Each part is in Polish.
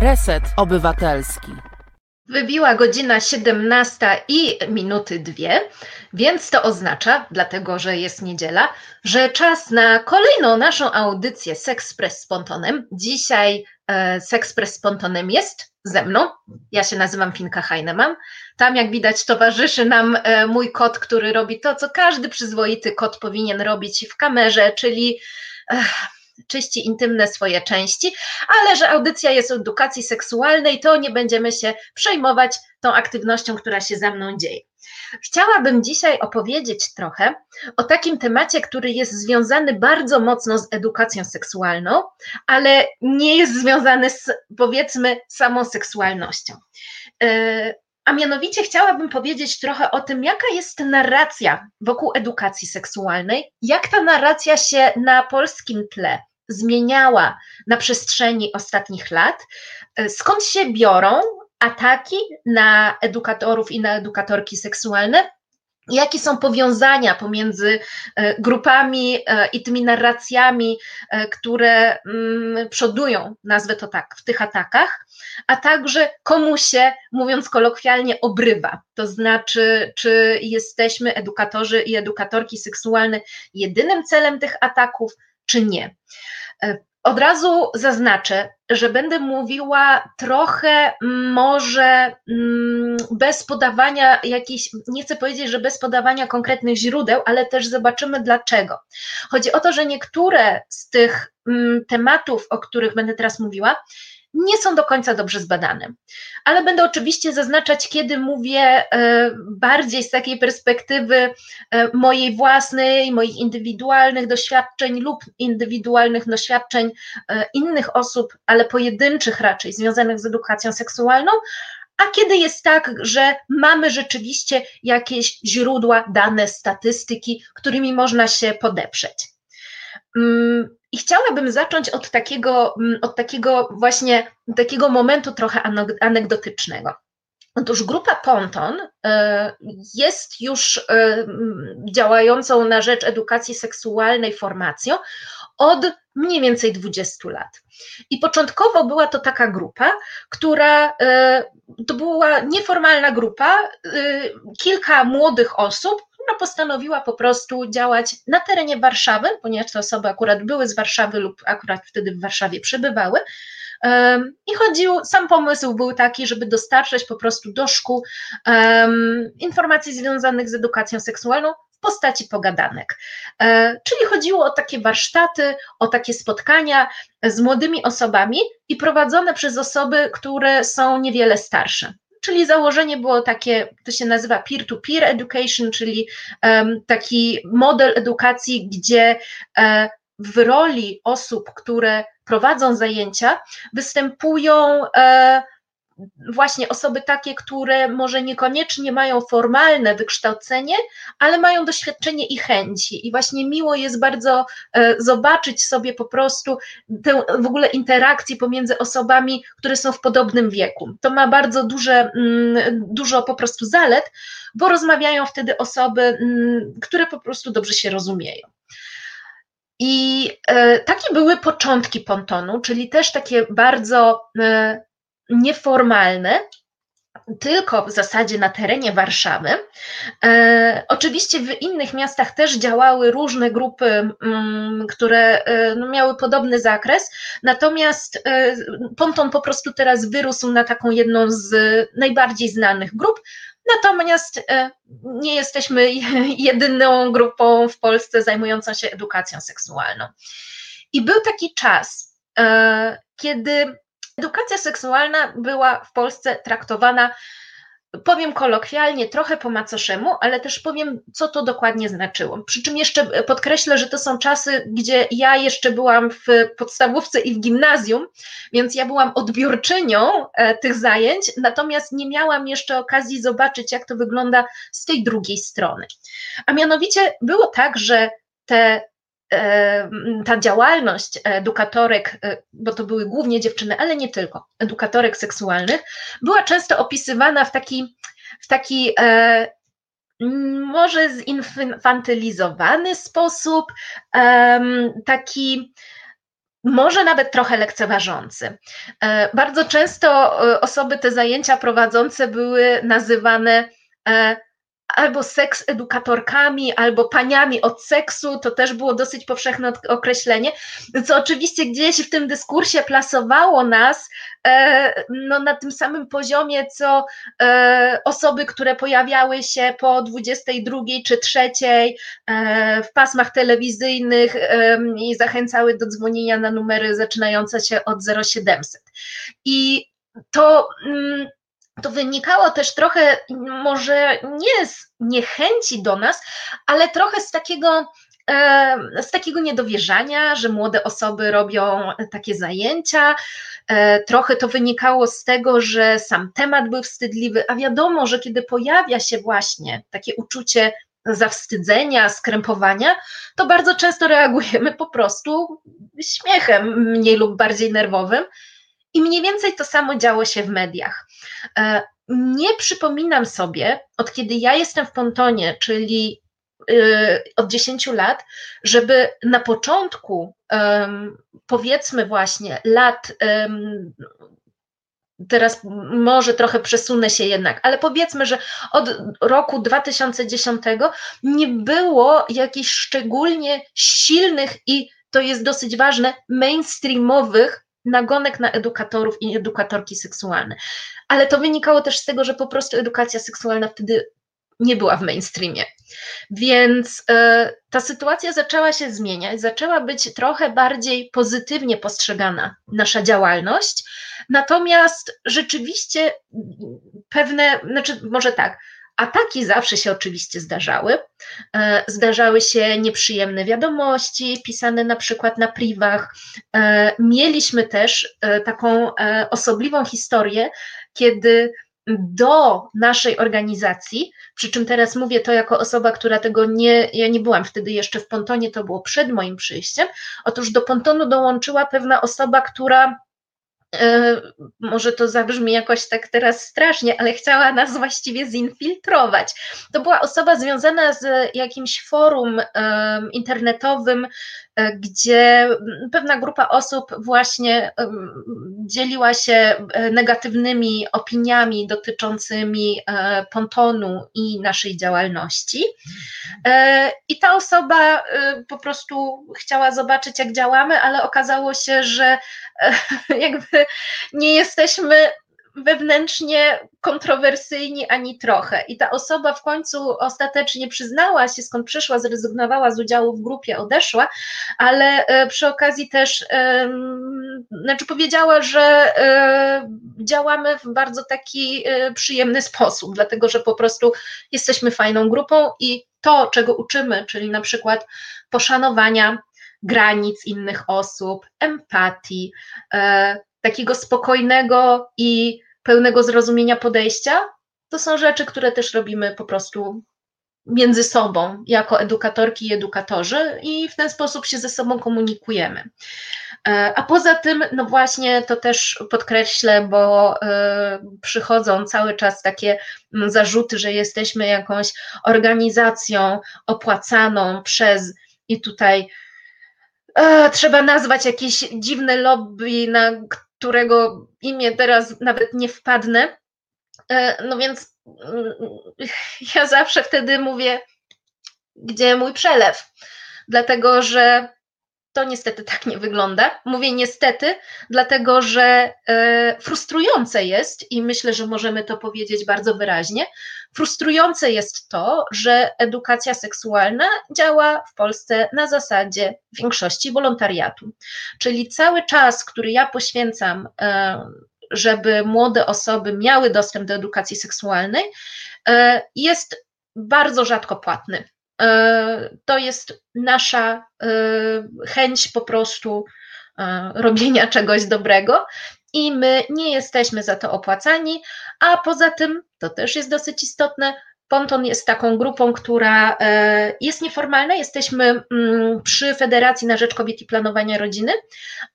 Reset Obywatelski. Wybiła godzina 17 i minuty dwie, więc to oznacza, dlatego że jest niedziela, że czas na kolejną naszą audycję Sexpress z Pontonem. Dzisiaj e, Sexpress z Pontonem jest ze mną. Ja się nazywam Finka Heinemann. Tam, jak widać, towarzyszy nam e, mój kot, który robi to, co każdy przyzwoity kot powinien robić w kamerze, czyli. E, czyści intymne swoje części, ale że audycja jest o edukacji seksualnej, to nie będziemy się przejmować tą aktywnością, która się za mną dzieje. Chciałabym dzisiaj opowiedzieć trochę o takim temacie, który jest związany bardzo mocno z edukacją seksualną, ale nie jest związany z powiedzmy samą seksualnością. E, a mianowicie chciałabym powiedzieć trochę o tym, jaka jest narracja wokół edukacji seksualnej, jak ta narracja się na polskim tle zmieniała na przestrzeni ostatnich lat, skąd się biorą ataki na edukatorów i na edukatorki seksualne, jakie są powiązania pomiędzy e, grupami e, i tymi narracjami, e, które mm, przodują, nazwę to tak, w tych atakach, a także komu się, mówiąc kolokwialnie, obrywa. To znaczy, czy jesteśmy edukatorzy i edukatorki seksualne jedynym celem tych ataków, czy nie. Od razu zaznaczę, że będę mówiła trochę może mm, bez podawania jakichś, nie chcę powiedzieć, że bez podawania konkretnych źródeł, ale też zobaczymy dlaczego. Chodzi o to, że niektóre z tych mm, tematów, o których będę teraz mówiła, nie są do końca dobrze zbadane. Ale będę oczywiście zaznaczać, kiedy mówię e, bardziej z takiej perspektywy e, mojej własnej, moich indywidualnych doświadczeń lub indywidualnych doświadczeń e, innych osób, ale pojedynczych raczej, związanych z edukacją seksualną, a kiedy jest tak, że mamy rzeczywiście jakieś źródła, dane, statystyki, którymi można się podeprzeć. I chciałabym zacząć od takiego, mm, od takiego właśnie takiego momentu trochę anegdotycznego. Otóż grupa Ponton e, jest już e, działającą na rzecz edukacji seksualnej formacją od mniej więcej 20 lat. I początkowo była to taka grupa, która e, to była nieformalna grupa, kilka młodych osób, która postanowiła po prostu działać na terenie Warszawy, ponieważ te osoby akurat były z Warszawy lub akurat wtedy w Warszawie przebywały. I chodził, sam pomysł był taki, żeby dostarczać po prostu do szkół um, informacji związanych z edukacją seksualną postaci pogadanek. E, czyli chodziło o takie warsztaty, o takie spotkania z młodymi osobami i prowadzone przez osoby, które są niewiele starsze. Czyli założenie było takie, to się nazywa peer-to-peer education, czyli taki model edukacji, gdzie um, w roli osób, które prowadzą zajęcia, występują um, właśnie osoby takie, które może niekoniecznie mają formalne wykształcenie, ale mają doświadczenie i chęci. I właśnie miło jest bardzo e, zobaczyć sobie po prostu tę w ogóle interakcję pomiędzy osobami, które są w podobnym wieku. To ma bardzo duże, mm, dużo po prostu zalet, bo rozmawiają wtedy osoby, mm, które po prostu dobrze się rozumieją. I e, takie były początki pontonu, czyli też takie bardzo nieformalne, tylko w zasadzie na terenie Warszawy. E, oczywiście w innych miastach też działały różne grupy, m, mm, które e, no, miały podobny zakres, natomiast e, Ponton po prostu teraz wyrósł na taką jedną z najbardziej znanych grup. Natomiast e, nie jesteśmy jedyną grupą w Polsce zajmującą się edukacją seksualną. I był taki czas, e, kiedy Edukacja seksualna była w Polsce traktowana, powiem kolokwialnie, trochę po macoszemu, ale też powiem, co to dokładnie znaczyło. Przy czym jeszcze podkreślę, że to są czasy, gdzie ja jeszcze byłam w podstawówce i w gimnazjum, więc ja byłam odbiorczynią e, tych zajęć, natomiast nie miałam jeszcze okazji zobaczyć, jak to wygląda z tej drugiej strony. A mianowicie było tak, że te E, ta działalność edukatorek, e, bo to były głównie dziewczyny, ale nie tylko, edukatorek seksualnych, była często opisywana w taki, w taki e, może zinfantylizowany sposób, taki może nawet trochę lekceważący. Bardzo często osoby te zajęcia prowadzące były nazywane albo seks edukatorkami, albo paniami od seksu, to też było dosyć powszechne określenie, co oczywiście gdzieś w tym dyskursie plasowało nas e, no, na tym samym poziomie, co e, osoby, które pojawiały się po 22 czy 3 e, w pasmach telewizyjnych i zachęcały do dzwonienia na numery zaczynające się od 0700. I to mm, to wynikało też trochę, może nie z niechęci do nas, ale trochę z takiego, z takiego niedowierzania, że młode osoby robią takie zajęcia. E, trochę to wynikało z tego, że sam temat był wstydliwy, a wiadomo, że kiedy pojawia się właśnie takie uczucie zawstydzenia, skrępowania, to bardzo często reagujemy po prostu śmiechem, mniej lub bardziej nerwowym. I mniej więcej to samo działo się w mediach. E, nie przypominam sobie, od kiedy ja jestem w pontonie, czyli e, od 10 lat, żeby na początku, powiedzmy właśnie, lat teraz może trochę przesunę się jednak, ale powiedzmy, że od roku 2010 nie było jakichś szczególnie silnych i to jest dosyć ważne, mainstreamowych nagonek na edukatorów i edukatorki seksualne. Ale to wynikało też z tego, że po prostu edukacja seksualna wtedy nie była w mainstreamie. Więc y, ta sytuacja zaczęła się zmieniać, zaczęła być trochę bardziej pozytywnie postrzegana nasza działalność. Natomiast rzeczywiście pewne, znaczy może tak, Ataki zawsze się oczywiście zdarzały. E, zdarzały się nieprzyjemne wiadomości, pisane na przykład na privach. E, mieliśmy też e, taką osobliwą historię, kiedy do naszej organizacji, przy czym teraz mówię to jako osoba, która tego nie, ja nie byłam wtedy jeszcze w Pontonie, to było przed moim przyjściem. Otóż do Pontonu dołączyła pewna osoba, która może to zabrzmi jakoś tak teraz strasznie, ale chciała nas właściwie zinfiltrować. To była osoba związana z jakimś forum internetowym, e, gdzie pewna grupa osób właśnie dzieliła się e, negatywnymi opiniami dotyczącymi pontonu i naszej działalności. I ta osoba po prostu chciała zobaczyć, jak działamy, ale okazało się, że jakby nie jesteśmy wewnętrznie kontrowersyjni ani trochę. I ta osoba w końcu ostatecznie przyznała się, skąd przyszła, zrezygnowała z udziału w grupie, odeszła, ale e, przy okazji też, znaczy powiedziała, że e, działamy w bardzo taki e, przyjemny sposób, dlatego że po prostu jesteśmy fajną grupą i to, czego uczymy, czyli na przykład poszanowania granic innych osób, empatii, takiego spokojnego i pełnego zrozumienia podejścia, to są rzeczy, które też robimy po prostu między sobą, jako edukatorki i edukatorzy, i w ten sposób się ze sobą komunikujemy. E, a poza tym, no właśnie to też podkreślę, bo e, przychodzą cały czas takie zarzuty, że jesteśmy jakąś organizacją opłacaną przez, i tutaj e, trzeba nazwać jakieś dziwne lobby, na którego imię teraz nawet nie wpadnę. E, no więc mm, ja zawsze wtedy mówię, gdzie mój przelew, dlatego że to niestety tak nie wygląda. Mówię niestety, dlatego że e, frustrujące jest, i myślę, że możemy to powiedzieć bardzo wyraźnie, frustrujące jest to, że edukacja seksualna działa w Polsce na zasadzie większości wolontariatu. Czyli cały czas, który ja poświęcam, e, żeby młode osoby miały dostęp do edukacji seksualnej, e, jest bardzo rzadko płatny. E, to jest nasza e, chęć po prostu e, robienia czegoś dobrego i my nie jesteśmy za to opłacani, a poza tym, to też jest dosyć istotne, Ponton jest taką grupą, która jest nieformalna. Jesteśmy mm, przy Federacji na Rzecz Kobiet i Planowania Rodziny,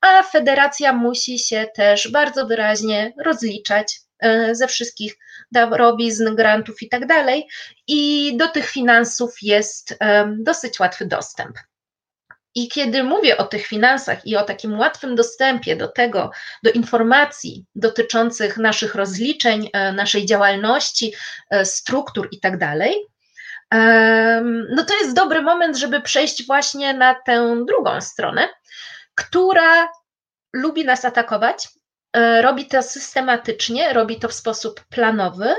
a federacja musi się też bardzo wyraźnie rozliczać ze wszystkich darowizn, grantów i tak. I do tych finansów jest e, dosyć łatwy dostęp. I kiedy mówię o tych finansach i o takim łatwym dostępie do tego, do informacji dotyczących naszych rozliczeń, e, naszej działalności, e, struktur i tak no to jest dobry moment, żeby przejść właśnie na tę drugą stronę, która lubi nas atakować, e, robi to systematycznie, robi to w sposób planowy,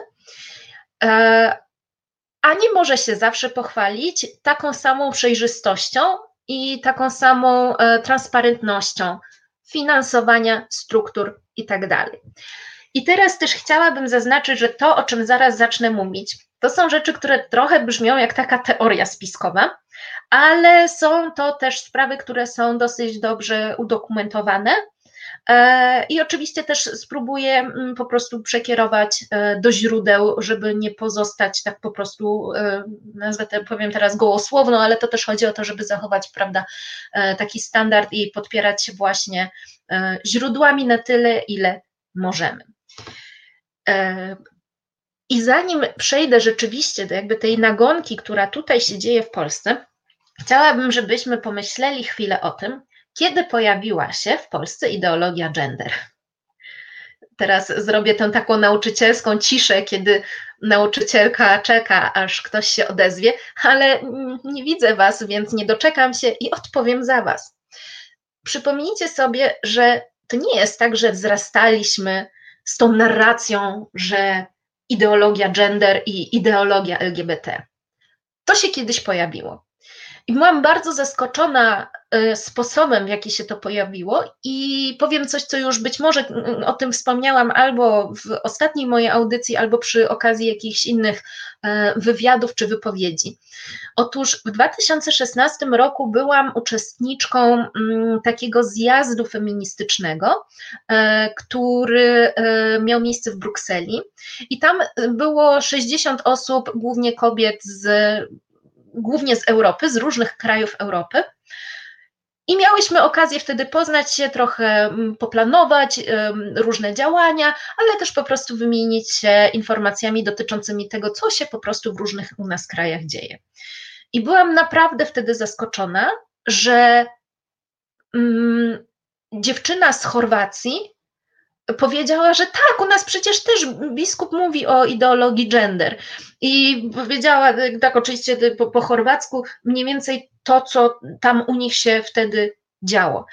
a nie może się zawsze pochwalić taką samą przejrzystością i taką samą e, transparentnością finansowania, struktur i tak. I teraz też chciałabym zaznaczyć, że to, o czym zaraz zacznę mówić, to są rzeczy, które trochę brzmią jak taka teoria spiskowa, ale są to też sprawy, które są dosyć dobrze udokumentowane E, I oczywiście też spróbuję mm, po prostu przekierować e, do źródeł, żeby nie pozostać tak po prostu, e, nazwę to powiem teraz gołosłowno, ale to też chodzi o to, żeby zachować, prawda, taki standard i podpierać się właśnie źródłami na tyle, ile możemy. I zanim przejdę rzeczywiście do jakby tej nagonki, która tutaj się dzieje w Polsce, chciałabym, żebyśmy pomyśleli chwilę o tym, kiedy pojawiła się w Polsce ideologia gender? Teraz zrobię tę taką nauczycielską ciszę, kiedy nauczycielka czeka, aż ktoś się odezwie, ale nie widzę Was, więc nie doczekam się i odpowiem za Was. Przypomnijcie sobie, że to nie jest tak, że wzrastaliśmy z tą narracją, że ideologia gender i ideologia LGBT. To się kiedyś pojawiło. I byłam bardzo zaskoczona e, sposobem, w jaki się to pojawiło, i powiem coś, co już być może mm, o tym wspomniałam albo w ostatniej mojej audycji, albo przy okazji jakichś innych e, wywiadów czy wypowiedzi. Otóż w 2016 roku byłam uczestniczką mm, takiego zjazdu feministycznego, e, który miał miejsce w Brukseli, i tam było 60 osób, głównie kobiet z głównie z Europy, z różnych krajów Europy. I miałyśmy okazję wtedy poznać się, trochę mm, poplanować różne działania, ale też po prostu wymienić się informacjami dotyczącymi tego, co się po prostu w różnych u nas krajach dzieje. I byłam naprawdę wtedy zaskoczona, że um, dziewczyna z Chorwacji powiedziała, że tak, u nas przecież też biskup mówi o ideologii gender. I powiedziała, tak oczywiście po, po chorwacku, mniej więcej to, co tam u nich się wtedy działo.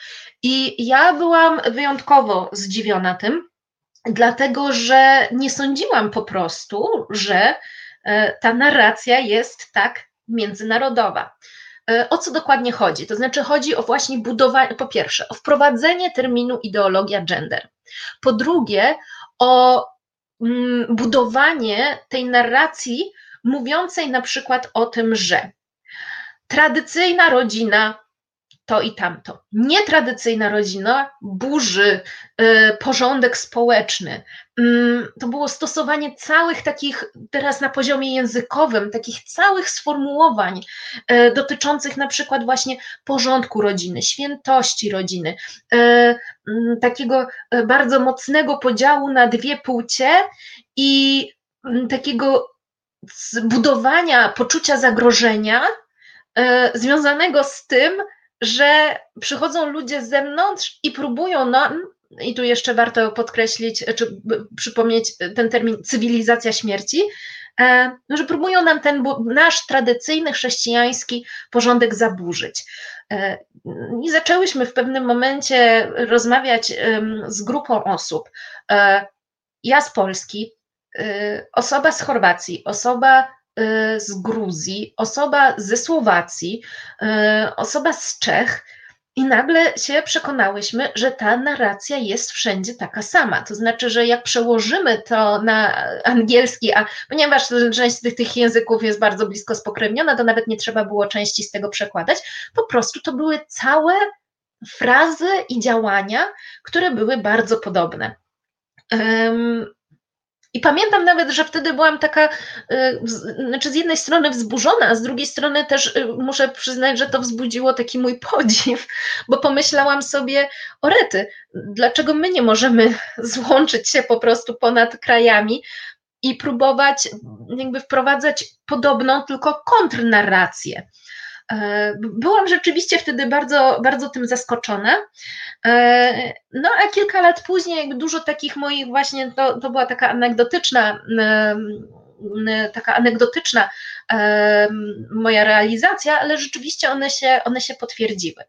I ja byłam wyjątkowo zdziwiona tym, dlatego że nie sądziłam po prostu, że e, ta narracja jest tak międzynarodowa. E, o co dokładnie chodzi? To znaczy, chodzi o właśnie budowanie, po pierwsze, o wprowadzenie terminu ideologia gender. Po drugie, o budowanie tej narracji mówiącej na przykład o tym, że tradycyjna rodzina to i tamto. Nietradycyjna rodzina burzy y, porządek społeczny. Mm, to było stosowanie całych takich, teraz na poziomie językowym, takich całych sformułowań y, dotyczących na przykład właśnie porządku rodziny, świętości rodziny, y, mm, takiego bardzo mocnego podziału na dwie płcie i mm, takiego budowania poczucia zagrożenia związanego z tym, że przychodzą ludzie z zewnątrz i próbują nam, i tu jeszcze warto podkreślić, czy przypomnieć ten termin cywilizacja śmierci, e, że próbują nam ten nasz tradycyjny chrześcijański porządek zaburzyć. E, I zaczęłyśmy w pewnym momencie rozmawiać z grupą osób. E, ja z Polski, osoba z Chorwacji, osoba Y, z Gruzji, osoba ze Słowacji, y, osoba z Czech. I nagle się przekonałyśmy, że ta narracja jest wszędzie taka sama. To znaczy, że jak przełożymy to na angielski, a ponieważ część z tych, tych języków jest bardzo blisko spokrewniona, to nawet nie trzeba było części z tego przekładać. Po prostu to były całe frazy i działania, które były bardzo podobne. I pamiętam nawet, że wtedy byłam taka, y, znaczy z jednej strony wzburzona, a z drugiej strony też y, muszę przyznać, że to wzbudziło taki mój podziw, bo pomyślałam sobie, o rety, dlaczego my nie możemy złączyć się po prostu ponad krajami i próbować jakby wprowadzać podobną, tylko kontrnarrację. Byłam rzeczywiście wtedy bardzo, bardzo tym zaskoczona. No a kilka lat później, dużo takich moich właśnie, to, to była taka anegdotyczna, taka anegdotyczna moja realizacja, ale rzeczywiście one się, one się potwierdziły.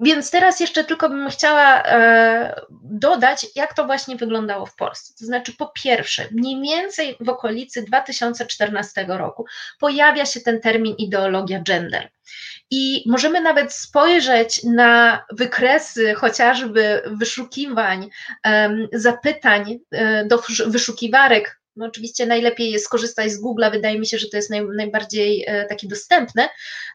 Więc teraz jeszcze tylko bym chciała e, dodać, jak to właśnie wyglądało w Polsce. To znaczy, po pierwsze, mniej więcej w okolicy 2014 roku pojawia się ten termin ideologia gender. I możemy nawet spojrzeć na wykresy chociażby wyszukiwań, zapytań e, do wyszukiwarek no oczywiście najlepiej jest skorzystać z Google'a, wydaje mi się, że to jest naj, najbardziej e, takie dostępne.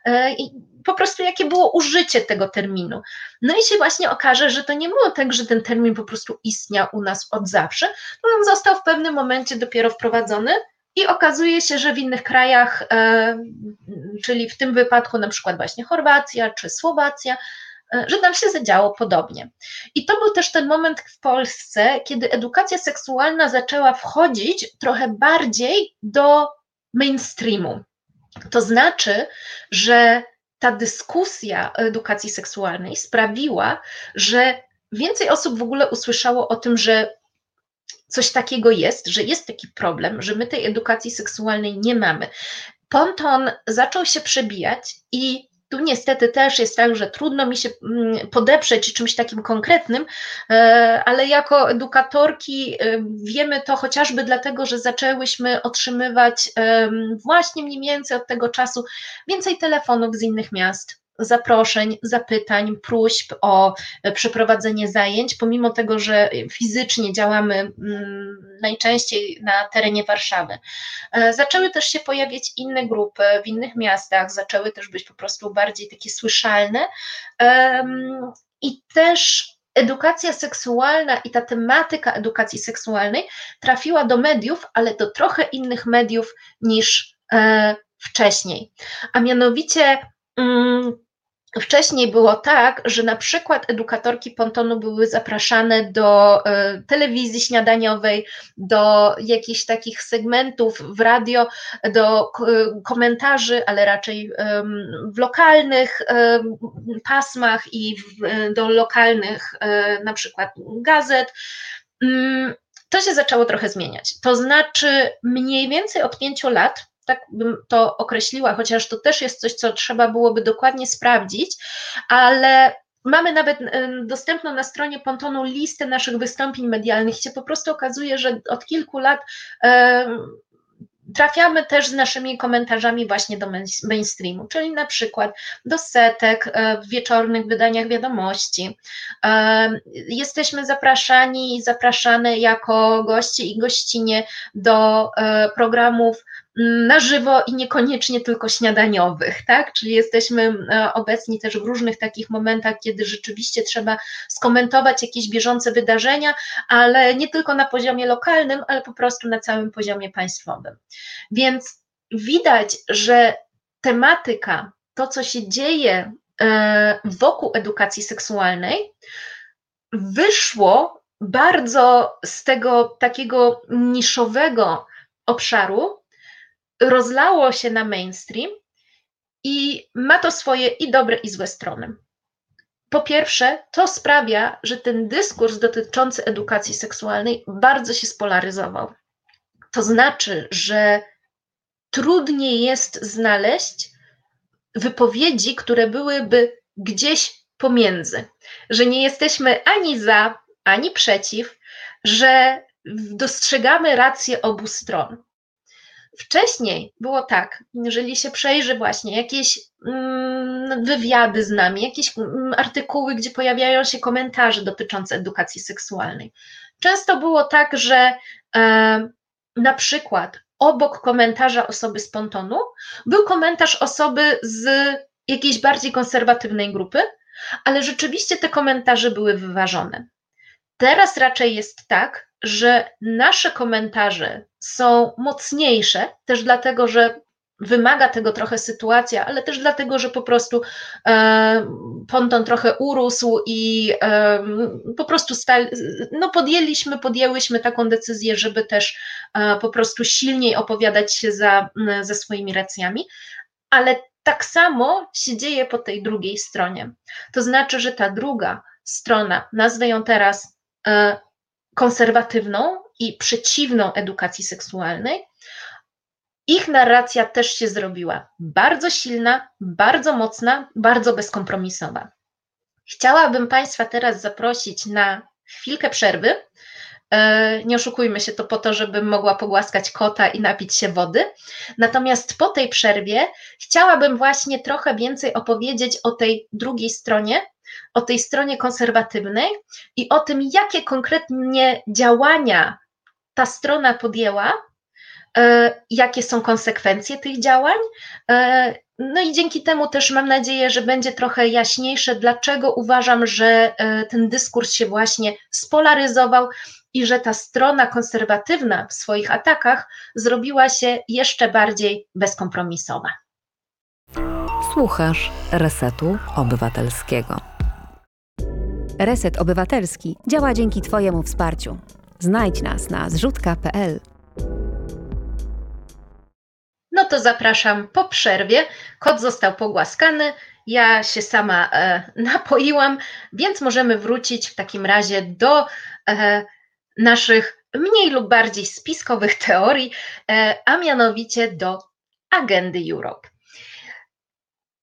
E, I po prostu jakie było użycie tego terminu. No i się właśnie okaże, że to nie było tak, że ten termin po prostu istniał u nas od zawsze, bo on został w pewnym momencie dopiero wprowadzony. I okazuje się, że w innych krajach, e, czyli w tym wypadku na przykład właśnie Chorwacja czy Słowacja, że tam się zadziało podobnie. I to był też ten moment w Polsce, kiedy edukacja seksualna zaczęła wchodzić trochę bardziej do mainstreamu. To znaczy, że ta dyskusja o edukacji seksualnej sprawiła, że więcej osób w ogóle usłyszało o tym, że coś takiego jest, że jest taki problem, że my tej edukacji seksualnej nie mamy. Ponton zaczął się przebijać i tu niestety też jest tak, że trudno mi się mm, podeprzeć czymś takim konkretnym, e, ale jako edukatorki e, wiemy to chociażby dlatego, że zaczęłyśmy otrzymywać właśnie mniej więcej od tego czasu więcej telefonów z innych miast zaproszeń, zapytań, próśb o przeprowadzenie zajęć, pomimo tego, że fizycznie działamy mm, najczęściej na terenie Warszawy. E, zaczęły też się pojawiać inne grupy w innych miastach, zaczęły też być po prostu bardziej takie słyszalne i też edukacja seksualna i ta tematyka edukacji seksualnej trafiła do mediów, ale do trochę innych mediów niż e, wcześniej. A mianowicie mm, Wcześniej było tak, że na przykład edukatorki pontonu były zapraszane do e, telewizji śniadaniowej, do jakichś takich segmentów w radio, do komentarzy, ale raczej w lokalnych pasmach i do lokalnych e, na przykład gazet. Mm, to się zaczęło trochę zmieniać. To znaczy, mniej więcej od pięciu lat tak bym to określiła, chociaż to też jest coś, co trzeba byłoby dokładnie sprawdzić, ale mamy nawet dostępną na stronie Pontonu listę naszych wystąpień medialnych, gdzie po prostu okazuje, że od kilku lat trafiamy też z naszymi komentarzami właśnie do mainstreamu, czyli na przykład do setek e, w wieczornych wydaniach wiadomości. Jesteśmy zapraszani i zapraszane jako goście i gościnie do e, programów na żywo i niekoniecznie tylko śniadaniowych, tak? Czyli jesteśmy e, obecni też w różnych takich momentach, kiedy rzeczywiście trzeba skomentować jakieś bieżące wydarzenia, ale nie tylko na poziomie lokalnym, ale po prostu na całym poziomie państwowym. Więc widać, że tematyka, to co się dzieje e, wokół edukacji seksualnej, wyszło bardzo z tego takiego niszowego obszaru, rozlało się na mainstream i ma to swoje i dobre, i złe strony. Po pierwsze, to sprawia, że ten dyskurs dotyczący edukacji seksualnej bardzo się spolaryzował. To znaczy, że trudniej jest znaleźć wypowiedzi, które byłyby gdzieś pomiędzy, że nie jesteśmy ani za, ani przeciw, że dostrzegamy rację obu stron. Wcześniej było tak, jeżeli się przejrzy właśnie jakieś mm, wywiady z nami, jakieś mm, artykuły, gdzie pojawiają się komentarze dotyczące edukacji seksualnej. Często było tak, że e, na przykład obok komentarza osoby z pontonu był komentarz osoby z jakiejś bardziej konserwatywnej grupy, ale rzeczywiście te komentarze były wyważone. Teraz raczej jest tak, że nasze komentarze są mocniejsze, też dlatego, że wymaga tego trochę sytuacja, ale też dlatego, że po prostu e, ponton trochę urósł i e, po prostu stali, no podjęliśmy, podjęłyśmy taką decyzję, żeby też e, po prostu silniej opowiadać się za, za swoimi racjami, ale tak samo się dzieje po tej drugiej stronie. To znaczy, że ta druga strona, nazwę ją teraz e, konserwatywną i przeciwną edukacji seksualnej, ich narracja też się zrobiła bardzo silna, bardzo mocna, bardzo bezkompromisowa. Chciałabym Państwa teraz zaprosić na chwilkę przerwy. E, nie oszukujmy się, to po to, żebym mogła pogłaskać kota i napić się wody. Natomiast po tej przerwie chciałabym właśnie trochę więcej opowiedzieć o tej drugiej stronie, o tej stronie konserwatywnej i o tym, jakie konkretnie działania ta strona podjęła, e, jakie są konsekwencje tych działań. E, no i dzięki temu też mam nadzieję, że będzie trochę jaśniejsze, dlaczego uważam, że e, ten dyskurs się właśnie spolaryzował i że ta strona konserwatywna w swoich atakach zrobiła się jeszcze bardziej bezkompromisowa. Słuchasz Resetu Obywatelskiego. Reset Obywatelski działa dzięki Twojemu wsparciu. Znajdź nas na zrzutka.pl. No to zapraszam po przerwie. Kot został pogłaskany, ja się sama e, napoiłam, więc możemy wrócić w takim razie do e, naszych mniej lub bardziej spiskowych teorii, e, a mianowicie do agendy Europe.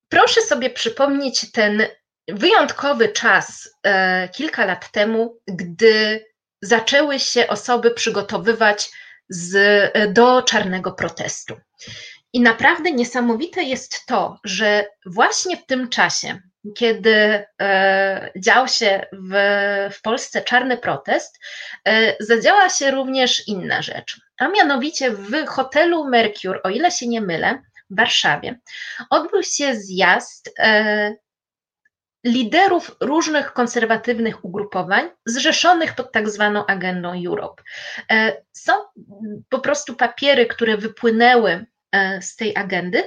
Proszę sobie przypomnieć ten wyjątkowy czas e, kilka lat temu, gdy zaczęły się osoby przygotowywać z, e, do czarnego protestu. I naprawdę niesamowite jest to, że właśnie w tym czasie, kiedy e, dział się w, w Polsce czarny protest, e, zadziała się również inna rzecz, a mianowicie w hotelu Mercure, o ile się nie mylę, w Warszawie, odbył się zjazd e, liderów różnych konserwatywnych ugrupowań zrzeszonych pod tak zwaną agendą Europe. E, są po prostu papiery, które wypłynęły e, z tej agendy.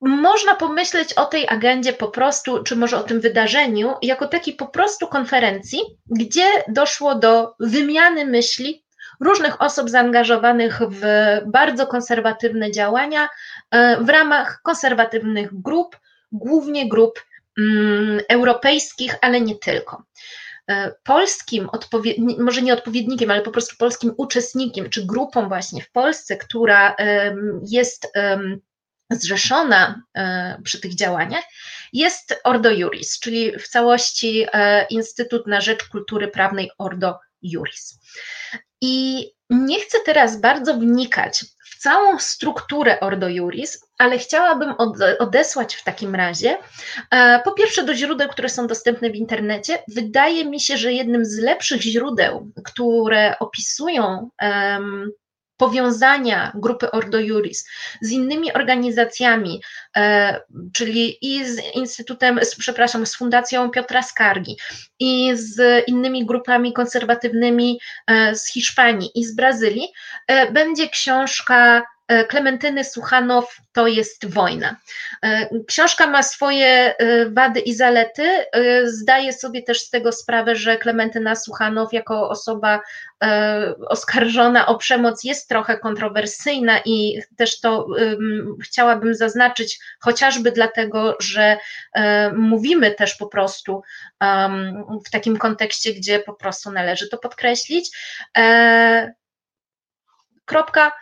Można pomyśleć o tej agendzie po prostu, czy może o tym wydarzeniu, jako takiej po prostu konferencji, gdzie doszło do wymiany myśli różnych osób zaangażowanych w bardzo konserwatywne działania e, w ramach konserwatywnych grup, głównie grup europejskich, ale nie tylko. E, polskim, może nie odpowiednikiem, ale po prostu polskim uczestnikiem, czy grupą właśnie w Polsce, która jest zrzeszona e, przy tych działaniach, jest Ordo Juris, czyli w całości e, Instytut na Rzecz Kultury Prawnej Ordo Juris. I nie chcę teraz bardzo wnikać w całą strukturę Ordo Juris, ale chciałabym odesłać w takim razie, e, po pierwsze do źródeł, które są dostępne w internecie. Wydaje mi się, że jednym z lepszych źródeł, które opisują powiązania grupy Ordo Juris z innymi organizacjami, e, czyli i z Instytutem, przepraszam, z Fundacją Piotra Skargi, i z innymi grupami konserwatywnymi e, z Hiszpanii i z Brazylii, e, będzie książka Klementyny Suchanow to jest wojna. E, książka ma swoje e, wady i zalety. Zdaję sobie też z tego sprawę, że Klementyna Suchanow jako osoba oskarżona o przemoc jest trochę kontrowersyjna i też to chciałabym zaznaczyć, chociażby dlatego, że mówimy też po prostu w takim kontekście, gdzie po prostu należy to podkreślić. Kropka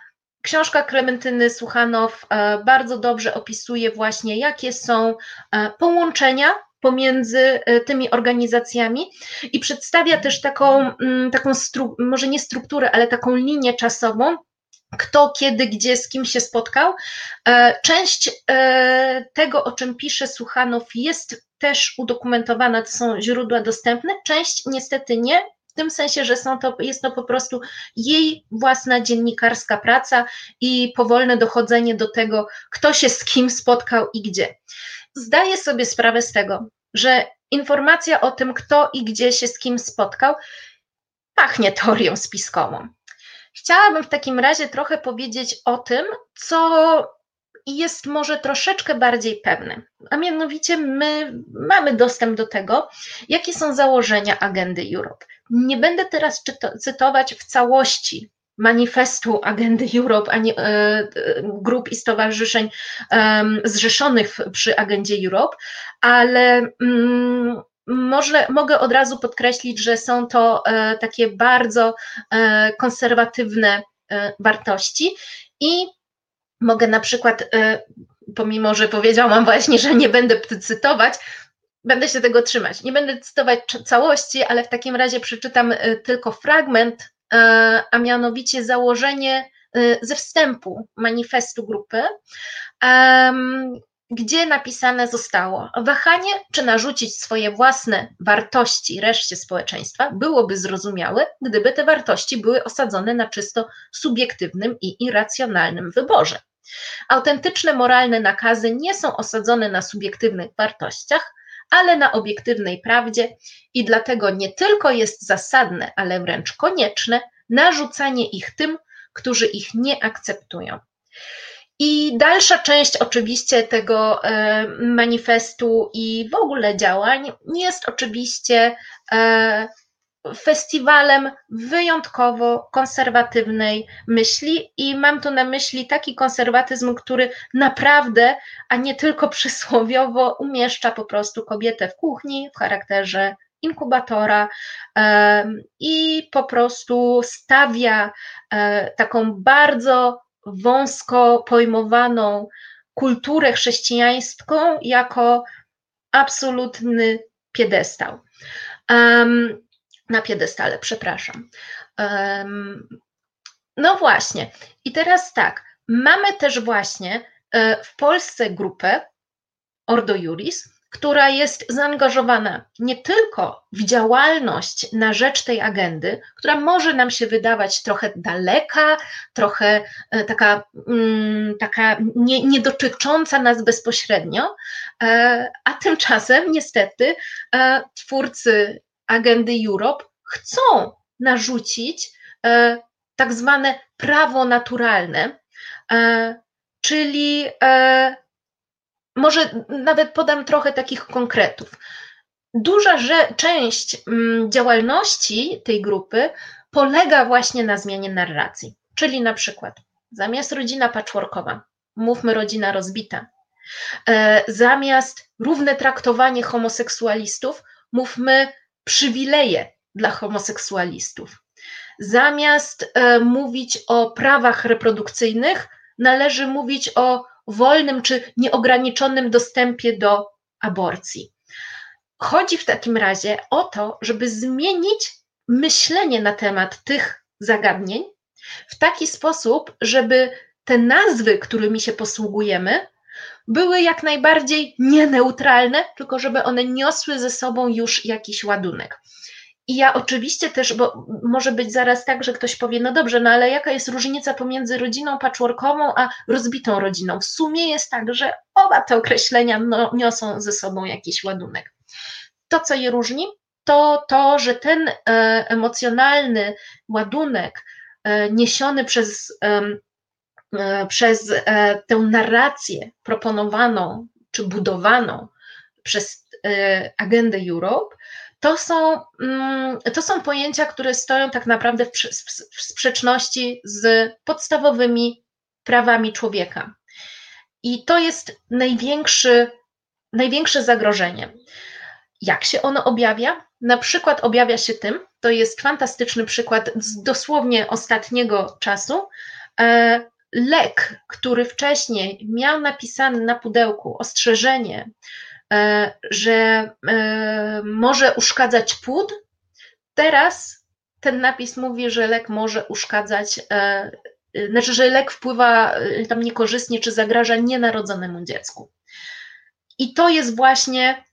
Książka Klementyny Suchanow e, bardzo dobrze opisuje właśnie, jakie są e, połączenia pomiędzy e, tymi organizacjami i przedstawia też taką, mm, taką może nie strukturę, ale taką linię czasową, kto, kiedy, gdzie, z kim się spotkał. Część tego, o czym pisze Suchanow, jest też udokumentowana, to są źródła dostępne, część niestety nie, tym sensie, że są to, jest to po prostu jej własna dziennikarska praca i powolne dochodzenie do tego, kto się z kim spotkał i gdzie. Zdaję sobie sprawę z tego, że informacja o tym, kto i gdzie się z kim spotkał, pachnie teorią spiskową. Chciałabym w takim razie trochę powiedzieć o tym, co jest może troszeczkę bardziej pewne. A mianowicie my mamy dostęp do tego, jakie są założenia agendy Europe. Nie będę teraz cytować w całości manifestu agendy Europe, ani, grup i stowarzyszeń zrzeszonych przy agendzie Europe, ale mm, może, mogę od razu podkreślić, że są to takie bardzo konserwatywne wartości i mogę na przykład, pomimo że powiedziałam właśnie, że nie będę cytować, będę się tego trzymać. Nie będę cytować całości, ale w takim razie przeczytam y, tylko fragment, y, a mianowicie założenie y, ze wstępu manifestu grupy, gdzie napisane zostało: Wahanie, czy narzucić swoje własne wartości reszcie społeczeństwa, byłoby zrozumiałe, gdyby te wartości były osadzone na czysto subiektywnym i irracjonalnym wyborze. Autentyczne moralne nakazy nie są osadzone na subiektywnych wartościach, ale na obiektywnej prawdzie i dlatego nie tylko jest zasadne, ale wręcz konieczne narzucanie ich tym, którzy ich nie akceptują. I dalsza część oczywiście tego e, manifestu i w ogóle działań jest oczywiście e, festiwalem wyjątkowo konserwatywnej myśli i mam tu na myśli taki konserwatyzm, który naprawdę, a nie tylko przysłowiowo umieszcza po prostu kobietę w kuchni w charakterze inkubatora i po prostu stawia e, taką bardzo wąsko pojmowaną kulturę chrześcijańską jako absolutny piedestał na piedestale, przepraszam. No właśnie. I teraz tak, mamy też właśnie e, w Polsce grupę Ordo Juris, która jest zaangażowana nie tylko w działalność na rzecz tej agendy, która może nam się wydawać trochę daleka, trochę e, taka, mm, taka nie, nie dotycząca nas bezpośrednio, e, a tymczasem niestety twórcy agendy Europe chcą narzucić e, tak zwane prawo naturalne, e, czyli e, może nawet podam trochę takich konkretów. Duża część mm, działalności tej grupy polega właśnie na zmianie narracji, czyli na przykład zamiast rodzina patchworkowa, mówmy rodzina rozbita, zamiast równe traktowanie homoseksualistów, mówmy przywileje dla homoseksualistów. Zamiast e, mówić o prawach reprodukcyjnych, należy mówić o wolnym czy nieograniczonym dostępie do aborcji. Chodzi w takim razie o to, żeby zmienić myślenie na temat tych zagadnień w taki sposób, żeby te nazwy, którymi się posługujemy, były jak najbardziej nieneutralne, tylko żeby one niosły ze sobą już jakiś ładunek. I ja oczywiście też, bo może być zaraz tak, że ktoś powie, no dobrze, no ale jaka jest różnica pomiędzy rodziną patchworkową a rozbitą rodziną? W sumie jest tak, że oba te określenia no, niosą ze sobą jakiś ładunek. To, co je różni, to to, że ten e, emocjonalny ładunek e, niesiony przez e, przez tę narrację proponowaną czy budowaną przez agendę Europe, to są, mm, to są pojęcia, które stoją tak naprawdę w sprzeczności z podstawowymi prawami człowieka. I to jest największy, największe zagrożenie. Jak się ono objawia? Na przykład objawia się tym, to jest fantastyczny przykład z dosłownie ostatniego czasu, lek, który wcześniej miał napisane na pudełku ostrzeżenie, e, że e, może uszkadzać płód, teraz ten napis mówi, że lek może uszkadzać, e, znaczy, że lek wpływa tam niekorzystnie czy zagraża nienarodzonemu dziecku. I to jest właśnie,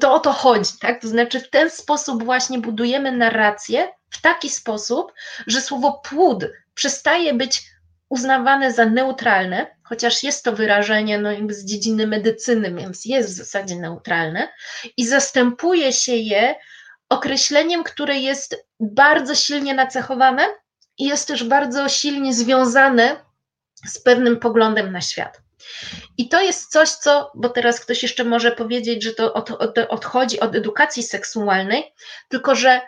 to o to chodzi, tak? To znaczy, w ten sposób właśnie budujemy narrację, w taki sposób, że słowo płód przestaje być uznawane za neutralne, chociaż jest to wyrażenie no, z dziedziny medycyny, więc jest w zasadzie neutralne, i zastępuje się je określeniem, które jest bardzo silnie nacechowane i jest też bardzo silnie związane z pewnym poglądem na świat. I to jest coś, co, bo teraz ktoś jeszcze może powiedzieć, że to od, od, odchodzi od edukacji seksualnej, tylko że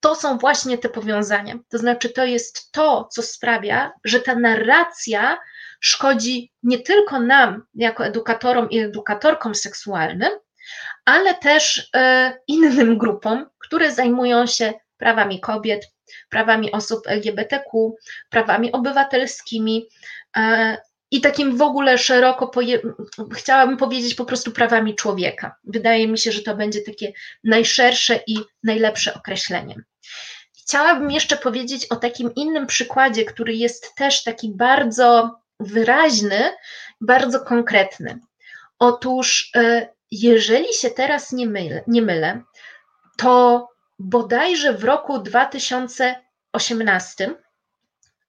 to są właśnie te powiązania. To znaczy, to jest to, co sprawia, że ta narracja szkodzi nie tylko nam, jako edukatorom i edukatorkom seksualnym, ale też e, innym grupom, które zajmują się prawami kobiet, prawami osób LGBTQ, prawami obywatelskimi e, i takim w ogóle szeroko, poje... chciałabym powiedzieć po prostu prawami człowieka. Wydaje mi się, że to będzie takie najszersze i najlepsze określenie. Chciałabym jeszcze powiedzieć o takim innym przykładzie, który jest też taki bardzo wyraźny, bardzo konkretny. Otóż, e, jeżeli się teraz nie mylę, nie mylę to bodajże w roku 2018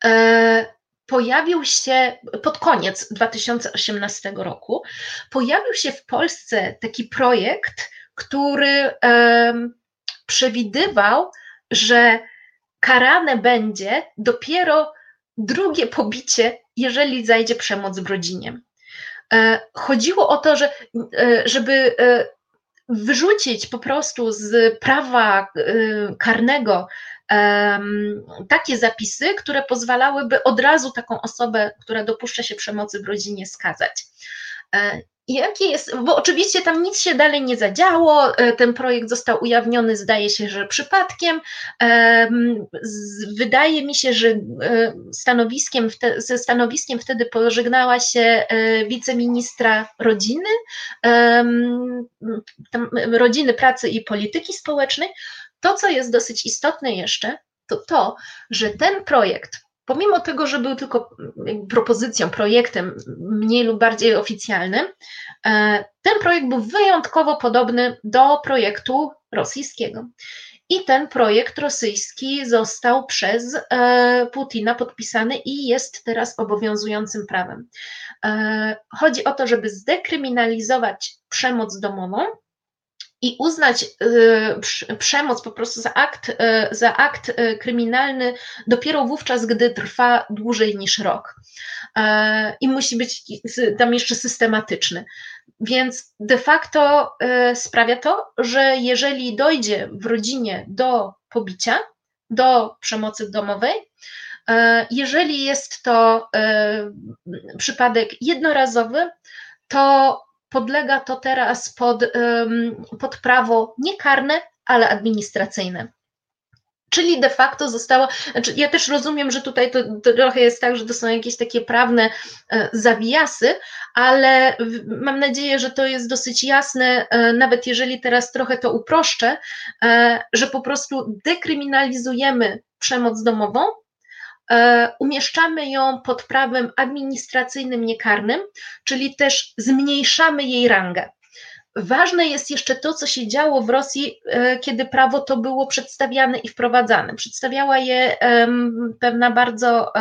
e, pojawił się pod koniec 2018 roku, pojawił się w Polsce taki projekt, który przewidywał, że karane będzie dopiero drugie pobicie, jeżeli zajdzie przemoc w rodzinie. E, chodziło o to, że, e, żeby e, wyrzucić po prostu z prawa karnego takie zapisy, które pozwalałyby od razu taką osobę, która dopuszcza się przemocy w rodzinie, skazać. Jakie jest, bo oczywiście tam nic się dalej nie zadziało, e, ten projekt został ujawniony, zdaje się, że przypadkiem. Wydaje mi się, że e, stanowiskiem, ze stanowiskiem wtedy pożegnała się e, wiceministra rodziny, rodziny, pracy i polityki społecznej. To, co jest dosyć istotne jeszcze, to to, że ten projekt pomimo tego, że był tylko mm, propozycją, projektem mniej lub bardziej oficjalnym, e, ten projekt był wyjątkowo podobny do projektu rosyjskiego. I ten projekt rosyjski został przez e, Putina podpisany i jest teraz obowiązującym prawem. E, chodzi o to, żeby zdekryminalizować przemoc domową, i uznać y, przemoc po prostu za akt, y, za akt y, kryminalny dopiero wówczas, gdy trwa dłużej niż rok. E, I musi być tam jeszcze systematyczny. Więc de facto sprawia to, że jeżeli dojdzie w rodzinie do pobicia, do przemocy domowej, e, jeżeli jest to przypadek jednorazowy, to podlega to teraz pod, pod prawo nie karne, ale administracyjne. Czyli de facto zostało, znaczy ja też rozumiem, że tutaj to, trochę jest tak, że to są jakieś takie prawne e, zawiasy, ale mam nadzieję, że to jest dosyć jasne, e, nawet jeżeli teraz trochę to uproszczę, e, że po prostu dekryminalizujemy przemoc domową, umieszczamy ją pod prawem administracyjnym niekarnym, czyli też zmniejszamy jej rangę. Ważne jest jeszcze to, co się działo w Rosji, e, kiedy prawo to było przedstawiane i wprowadzane. Przedstawiała je pewna bardzo,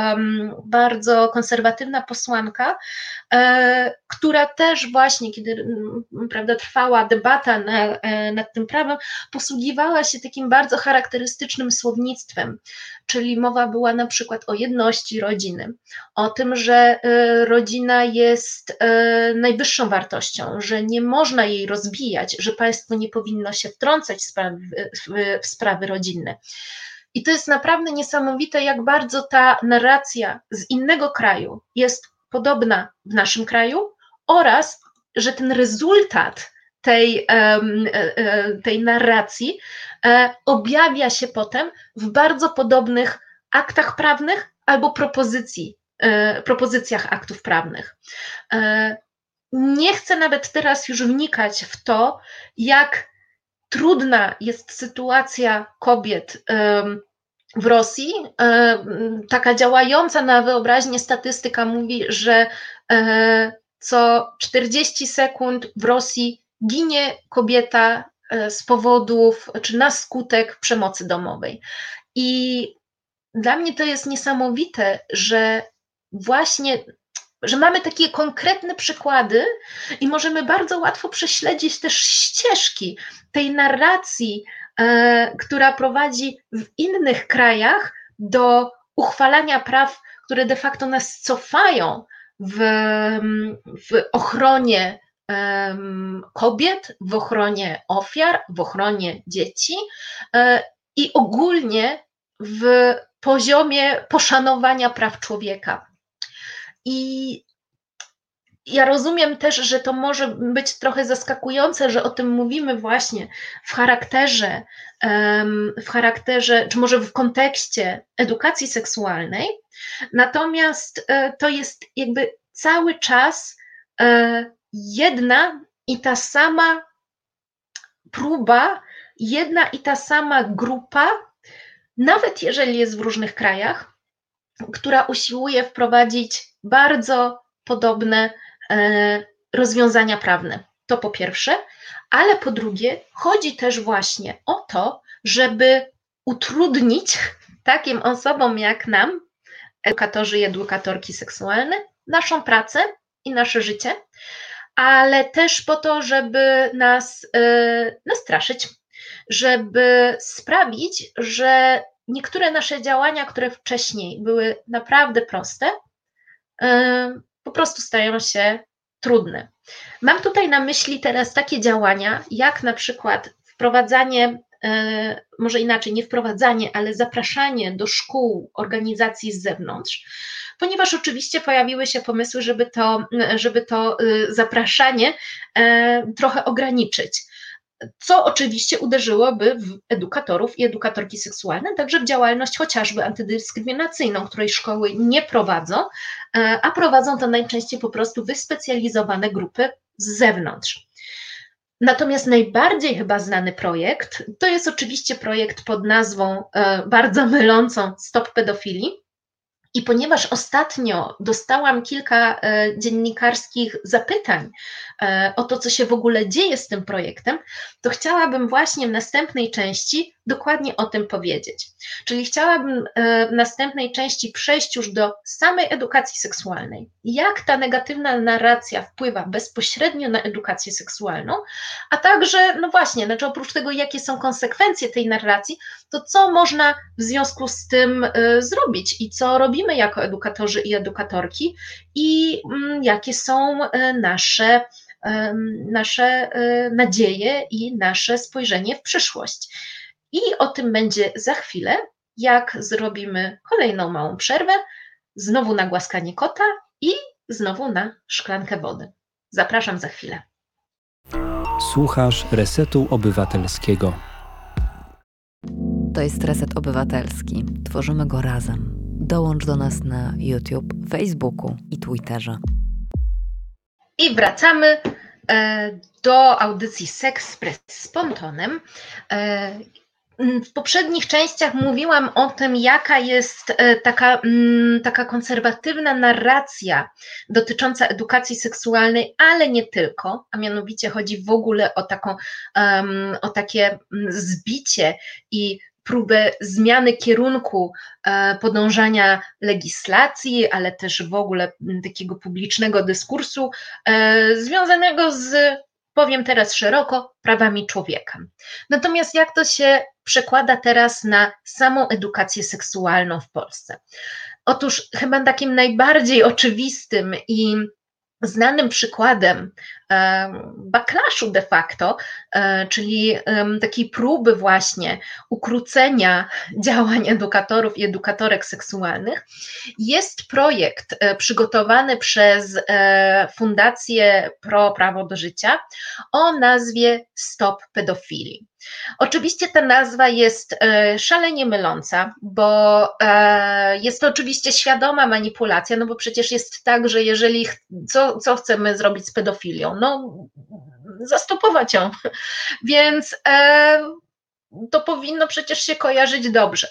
bardzo konserwatywna posłanka, e, która też właśnie, kiedy prawda, trwała debata na, nad tym prawem, posługiwała się takim bardzo charakterystycznym słownictwem czyli mowa była na przykład o jedności rodziny, o tym, że e, rodzina jest e, najwyższą wartością, że nie można jej rozbijać, że państwo nie powinno się wtrącać w sprawy, w sprawy rodzinne. I to jest naprawdę niesamowite, jak bardzo ta narracja z innego kraju jest podobna w naszym kraju oraz, że ten rezultat tej, e, tej narracji E, objawia się potem w bardzo podobnych aktach prawnych albo propozycji, e, propozycjach aktów prawnych. E, nie chcę nawet teraz już wnikać w to, jak trudna jest sytuacja kobiet w Rosji. Taka działająca na wyobraźnię statystyka mówi, że co 40 sekund w Rosji ginie kobieta E, z powodów, czy na skutek przemocy domowej. I dla mnie to jest niesamowite, że właśnie że mamy takie konkretne przykłady i możemy bardzo łatwo prześledzić też ścieżki tej narracji, e, która prowadzi w innych krajach do uchwalania praw, które de facto nas cofają w, w ochronie kobiet, w ochronie ofiar, w ochronie dzieci. E, i ogólnie w poziomie poszanowania praw człowieka. I ja rozumiem też, że to może być trochę zaskakujące, że o tym mówimy właśnie w charakterze, w charakterze, czy może w kontekście edukacji seksualnej. Natomiast e, to jest jakby cały czas e, jedna i ta sama próba, jedna i ta sama grupa, nawet jeżeli jest w różnych krajach, która usiłuje wprowadzić bardzo podobne E, rozwiązania prawne. To po pierwsze, ale po drugie, chodzi też właśnie o to, żeby utrudnić takim osobom jak nam, edukatorzy i edukatorki seksualne, naszą pracę i nasze życie, ale też po to, żeby nas yy, nastraszyć, żeby sprawić, że niektóre nasze działania, które wcześniej były naprawdę proste, yy, po prostu stają się trudne. Mam tutaj na myśli teraz takie działania, jak na przykład wprowadzanie, może inaczej, nie wprowadzanie, ale zapraszanie do szkół organizacji z zewnątrz, ponieważ oczywiście pojawiły się pomysły, żeby to, żeby to e, zapraszanie e, trochę ograniczyć co oczywiście uderzyłoby w edukatorów i edukatorki seksualne, także w działalność chociażby antydyskryminacyjną, której szkoły nie prowadzą, e, a prowadzą to najczęściej po prostu wyspecjalizowane grupy z zewnątrz. Natomiast najbardziej chyba znany projekt to jest oczywiście projekt pod nazwą e, bardzo mylącą Stop Pedofilii, i ponieważ ostatnio dostałam kilka e, dziennikarskich zapytań e, o to, co się w ogóle dzieje z tym projektem, to chciałabym właśnie w następnej części dokładnie o tym powiedzieć. Czyli chciałabym e, w następnej części przejść już do samej edukacji seksualnej. Jak ta negatywna narracja wpływa bezpośrednio na edukację seksualną, a także, no właśnie, znaczy oprócz tego, jakie są konsekwencje tej narracji, to co można w związku z tym zrobić i co robimy robimy jako edukatorzy i edukatorki i mm, jakie są e, nasze, nasze e, nadzieje i nasze spojrzenie w przyszłość. I o tym będzie za chwilę, jak zrobimy kolejną małą przerwę, znowu na głaskanie kota i znowu na szklankę wody. Zapraszam za chwilę. Słuchasz Resetu Obywatelskiego. To jest Reset Obywatelski. Tworzymy go razem. Dołącz do nas na YouTube, Facebooku i Twitterze. I wracamy e, do audycji Sexpress z Pontonem. E, w poprzednich częściach mówiłam o tym, jaka jest e, taka, taka konserwatywna narracja dotycząca edukacji seksualnej, ale nie tylko, a mianowicie chodzi w ogóle o, taką, o takie zbicie i próbę zmiany kierunku e, podążania legislacji, ale też w ogóle takiego publicznego dyskursu e, związanego z, powiem teraz szeroko, prawami człowieka. Natomiast jak to się przekłada teraz na samą edukację seksualną w Polsce? Otóż chyba takim najbardziej oczywistym i Znanym przykładem backlashu de facto, e, czyli takiej próby właśnie ukrócenia działań edukatorów i edukatorek seksualnych, jest projekt e, przygotowany przez e, Fundację Pro Prawo do Życia o nazwie Stop Pedofilii. Oczywiście ta nazwa jest szalenie myląca, bo jest to oczywiście świadoma manipulacja, no bo przecież jest tak, że jeżeli co, co chcemy zrobić z pedofilią? no, zastopować ją. Więc e, to powinno przecież się kojarzyć dobrze.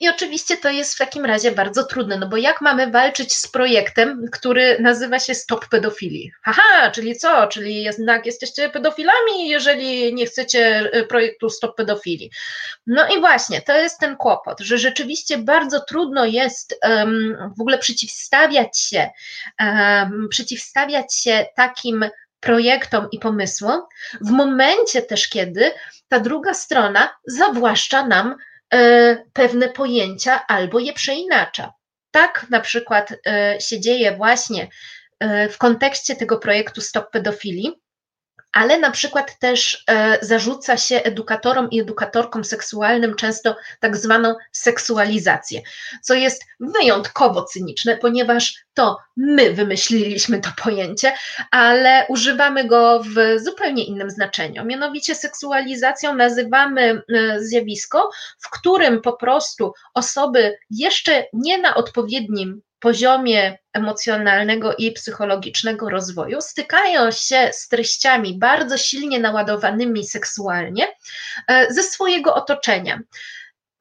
I oczywiście to jest w takim razie bardzo trudne, no bo jak mamy walczyć z projektem, który nazywa się Stop Pedofilii? Haha, czyli co? Czyli jednak jesteście pedofilami, jeżeli nie chcecie e, projektu Stop Pedofilii. No i właśnie, to jest ten kłopot, że rzeczywiście bardzo trudno jest um, w ogóle przeciwstawiać się, um, przeciwstawiać się takim projektom i pomysłom, w momencie też, kiedy ta druga strona zawłaszcza nam e, pewne pojęcia albo je przeinacza. Tak na przykład e, się dzieje właśnie e, w kontekście tego projektu Stop Pedofilii, ale na przykład też e, zarzuca się edukatorom i edukatorkom seksualnym często tak zwaną seksualizację, co jest wyjątkowo cyniczne, ponieważ to my wymyśliliśmy to pojęcie, ale używamy go w zupełnie innym znaczeniu. Mianowicie seksualizacją nazywamy e, zjawisko, w którym po prostu osoby jeszcze nie na odpowiednim poziomie emocjonalnego i psychologicznego rozwoju stykają się z treściami bardzo silnie naładowanymi seksualnie e, ze swojego otoczenia.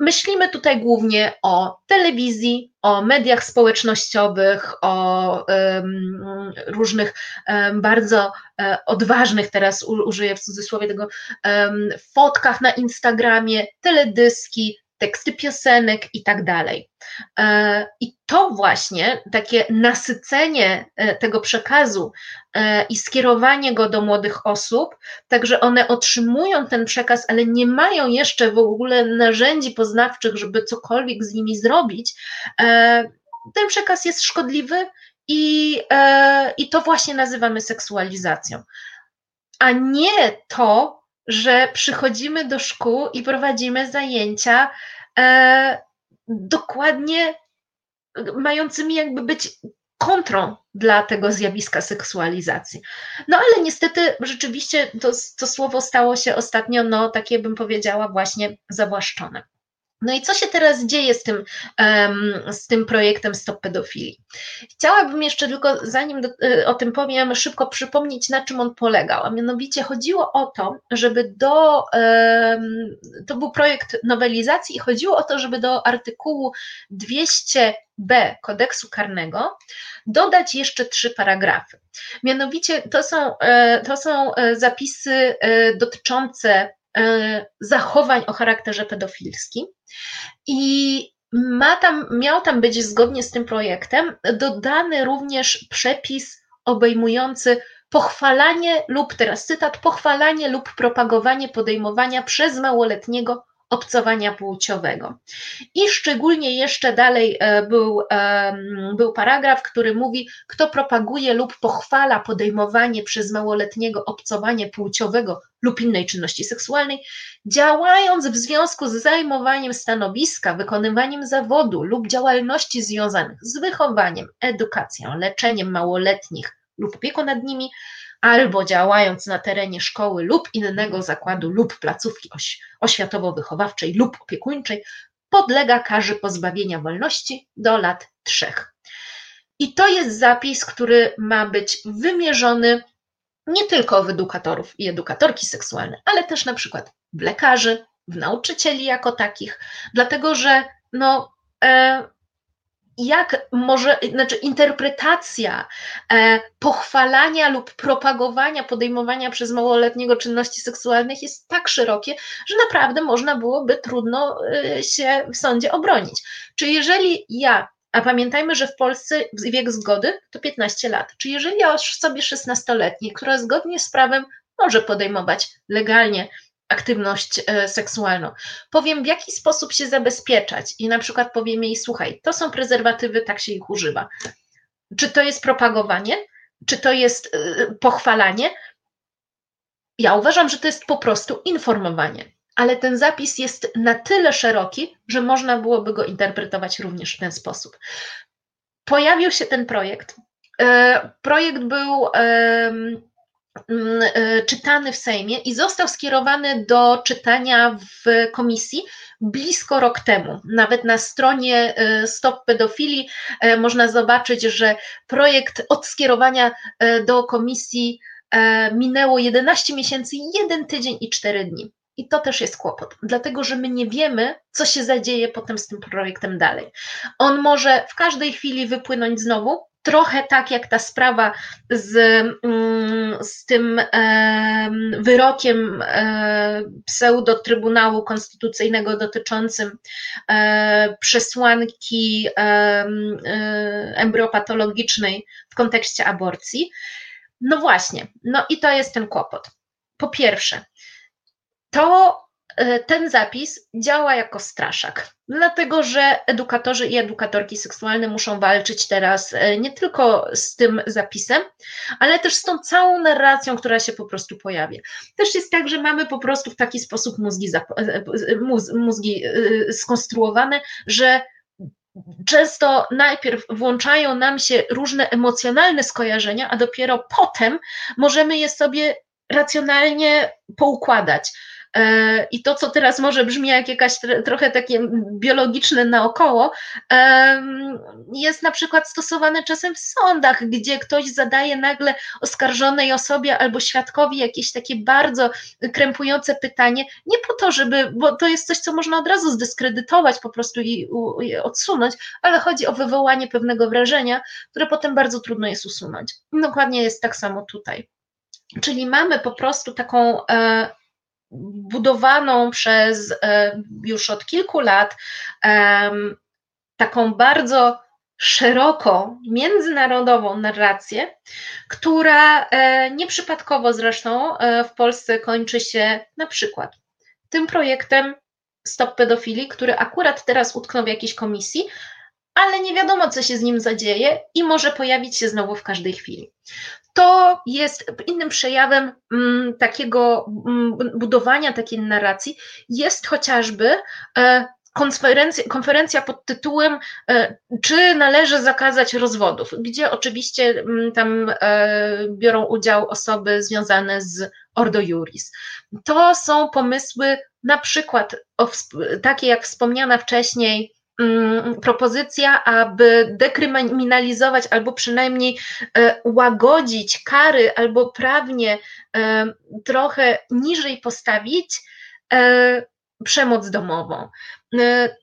Myślimy tutaj głównie o telewizji, o mediach społecznościowych, o um, różnych um, bardzo um, odważnych, teraz użyję w cudzysłowie tego, fotkach na Instagramie, teledyski, teksty piosenek i tak dalej. E, I to właśnie takie nasycenie e, tego przekazu e, i skierowanie go do młodych osób, tak że one otrzymują ten przekaz, ale nie mają jeszcze w ogóle narzędzi poznawczych, żeby cokolwiek z nimi zrobić, ten przekaz jest szkodliwy i, i to właśnie nazywamy seksualizacją. A nie to, że przychodzimy do szkół i prowadzimy zajęcia e, dokładnie mającymi jakby być kontrą dla tego zjawiska seksualizacji. No ale niestety rzeczywiście to, to słowo stało się ostatnio, no takie bym powiedziała, właśnie zawłaszczone. No i co się teraz dzieje z tym, z tym projektem Stop Pedofilii? Chciałabym jeszcze tylko, zanim do, y, o tym powiem, szybko przypomnieć, na czym on polegał. A mianowicie chodziło o to, żeby do. To był projekt nowelizacji i chodziło o to, żeby do artykułu 200b kodeksu karnego dodać jeszcze trzy paragrafy. Mianowicie to są, e, to są e, zapisy e, dotyczące E, zachowań o charakterze pedofilskim. I ma tam, miał tam być zgodnie z tym projektem dodany również przepis obejmujący pochwalanie lub, teraz cytat, pochwalanie lub propagowanie podejmowania przez małoletniego obcowania płciowego. I szczególnie jeszcze dalej e, był, był paragraf, który mówi, kto propaguje lub pochwala podejmowanie przez małoletniego obcowania płciowego lub innej czynności seksualnej, działając w związku z zajmowaniem stanowiska, wykonywaniem zawodu lub działalności związanych z wychowaniem, edukacją, leczeniem małoletnich lub opieką nad nimi, albo działając na terenie szkoły lub innego zakładu lub placówki oś oświatowo-wychowawczej lub opiekuńczej, podlega karze pozbawienia wolności do lat trzech. I to jest zapis, który ma być wymierzony nie tylko w edukatorów i edukatorki seksualne, ale też na przykład w lekarzy, w nauczycieli jako takich, dlatego że no, e, jak może, znaczy interpretacja e, pochwalania lub propagowania podejmowania przez małoletniego czynności seksualnych jest tak szerokie, że naprawdę można byłoby trudno e, się w sądzie obronić. Czy jeżeli ja, a pamiętajmy, że w Polsce wiek zgody to 15 lat, czy jeżeli ja sobie 16-letni, która zgodnie z prawem może podejmować legalnie aktywność e, seksualną. Powiem, w jaki sposób się zabezpieczać i na przykład powiem jej, słuchaj, to są prezerwatywy, tak się ich używa. Czy to jest propagowanie? Czy to jest e, pochwalanie? Ja uważam, że to jest po prostu informowanie, ale ten zapis jest na tyle szeroki, że można byłoby go interpretować również w ten sposób. Pojawił się ten projekt. E, projekt był czytany w Sejmie i został skierowany do czytania w komisji blisko rok temu. Nawet na stronie e, Stop Pedofilii e, można zobaczyć, że projekt od skierowania do komisji minęło 11 miesięcy, 1 tydzień i 4 dni. I to też jest kłopot, dlatego że my nie wiemy, co się zadzieje potem z tym projektem dalej. On może w każdej chwili wypłynąć znowu, trochę tak jak ta sprawa z, mm, z tym wyrokiem e, pseudo-trybunału konstytucyjnego dotyczącym e, przesłanki e, embriopatologicznej w kontekście aborcji. No właśnie, no i to jest ten kłopot. Po pierwsze, to ten zapis działa jako straszak, dlatego że edukatorzy i edukatorki seksualne muszą walczyć teraz e, nie tylko z tym zapisem, ale też z tą całą narracją, która się po prostu pojawia. Też jest tak, że mamy po prostu w taki sposób mózgi, mózgi skonstruowane, że często najpierw włączają nam się różne emocjonalne skojarzenia, a dopiero potem możemy je sobie racjonalnie poukładać. E, I to, co teraz może brzmi jak jakaś trochę takie biologiczne naokoło, jest na przykład stosowane czasem w sądach, gdzie ktoś zadaje nagle oskarżonej osobie albo świadkowi jakieś takie bardzo krępujące pytanie, nie po to, żeby, bo to jest coś, co można od razu zdyskredytować po prostu i, i odsunąć, ale chodzi o wywołanie pewnego wrażenia, które potem bardzo trudno jest usunąć. Dokładnie jest tak samo tutaj. Czyli mamy po prostu taką e, budowaną przez e, już od kilku lat taką bardzo szeroką, międzynarodową narrację, która e, nieprzypadkowo zresztą w Polsce kończy się na przykład tym projektem Stop Pedofilii, który akurat teraz utknął w jakiejś komisji, ale nie wiadomo, co się z nim zadzieje i może pojawić się znowu w każdej chwili to jest innym przejawem mm, takiego mm, budowania takiej narracji, jest chociażby e, konferencja, konferencja pod tytułem e, Czy należy zakazać rozwodów, gdzie oczywiście mm, tam e, biorą udział osoby związane z Ordo Juris. To są pomysły na przykład takie jak wspomniana wcześniej propozycja, aby dekryminalizować albo przynajmniej e, łagodzić kary albo prawnie e, trochę niżej postawić e, przemoc domową.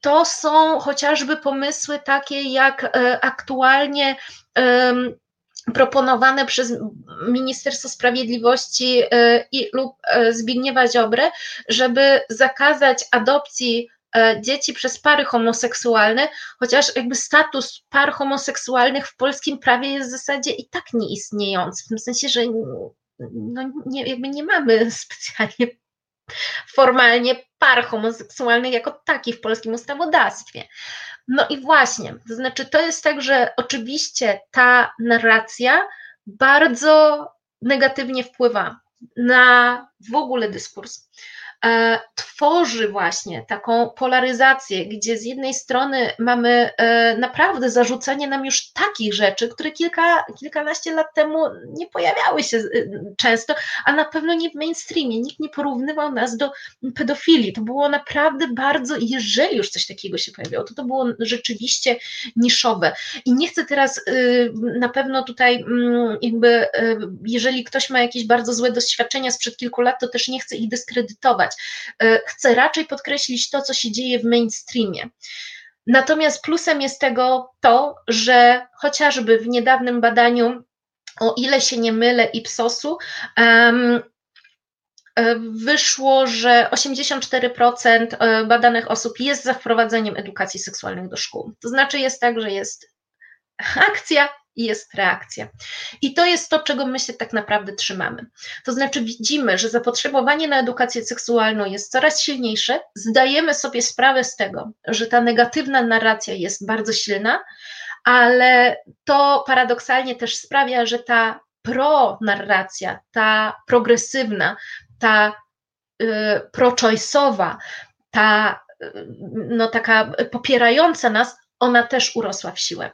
To są chociażby pomysły takie jak aktualnie proponowane przez Ministerstwo Sprawiedliwości i lub Zbigniewa Ziobrę, żeby zakazać adopcji dzieci przez pary homoseksualne, chociaż jakby status par homoseksualnych w polskim prawie jest w zasadzie i tak nieistniejący, w tym sensie, że no nie, jakby nie mamy specjalnie formalnie par homoseksualnych jako takich w polskim ustawodawstwie. No i właśnie, to znaczy to jest tak, że oczywiście ta narracja bardzo negatywnie wpływa na w ogóle dyskurs. E, tworzy właśnie taką polaryzację, gdzie z jednej strony mamy e, naprawdę zarzucenie nam już takich rzeczy, które kilka, kilkanaście lat temu nie pojawiały się e, często, a na pewno nie w mainstreamie. Nikt nie porównywał nas do pedofilii. To było naprawdę bardzo, jeżeli już coś takiego się pojawiało, to to było rzeczywiście niszowe. I nie chcę teraz na pewno tutaj mm, jakby, jeżeli ktoś ma jakieś bardzo złe doświadczenia sprzed kilku lat, to też nie chcę ich dyskredytować chcę raczej podkreślić to, co się dzieje w mainstreamie. Natomiast plusem jest tego to, że chociażby w niedawnym badaniu, o ile się nie mylę, Ipsosu, um, wyszło, że 84% e, badanych osób jest za wprowadzeniem edukacji seksualnej do szkół. To znaczy jest tak, że jest akcja i jest reakcja. I to jest to, czego my się tak naprawdę trzymamy. To znaczy widzimy, że zapotrzebowanie na edukację seksualną jest coraz silniejsze, zdajemy sobie sprawę z tego, że ta negatywna narracja jest bardzo silna, ale to paradoksalnie też sprawia, że ta pro-narracja, ta progresywna, ta y, pro-choice'owa, ta y, no taka popierająca nas, ona też urosła w siłę.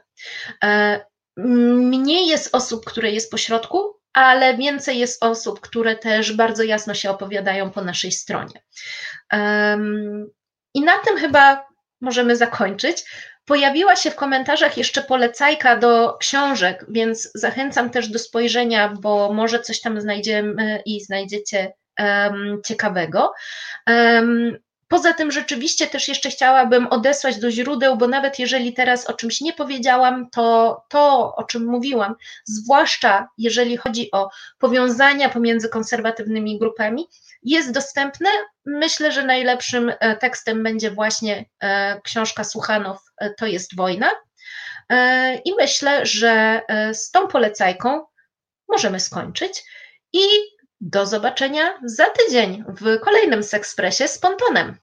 Mniej jest osób, które jest po środku, ale więcej jest osób, które też bardzo jasno się opowiadają po naszej stronie. I na tym chyba możemy zakończyć. Pojawiła się w komentarzach jeszcze polecajka do książek, więc zachęcam też do spojrzenia, bo może coś tam znajdziemy i znajdziecie um, ciekawego. Um, Poza tym rzeczywiście też jeszcze chciałabym odesłać do źródeł, bo nawet jeżeli teraz o czymś nie powiedziałam, to to, o czym mówiłam, zwłaszcza jeżeli chodzi o powiązania pomiędzy konserwatywnymi grupami, jest dostępne. Myślę, że najlepszym e, tekstem będzie właśnie e, książka Słuchanow e, To jest wojna. I myślę, że z tą polecajką możemy skończyć. I Do zobaczenia za tydzień w kolejnym Sekspresie z Pontonem.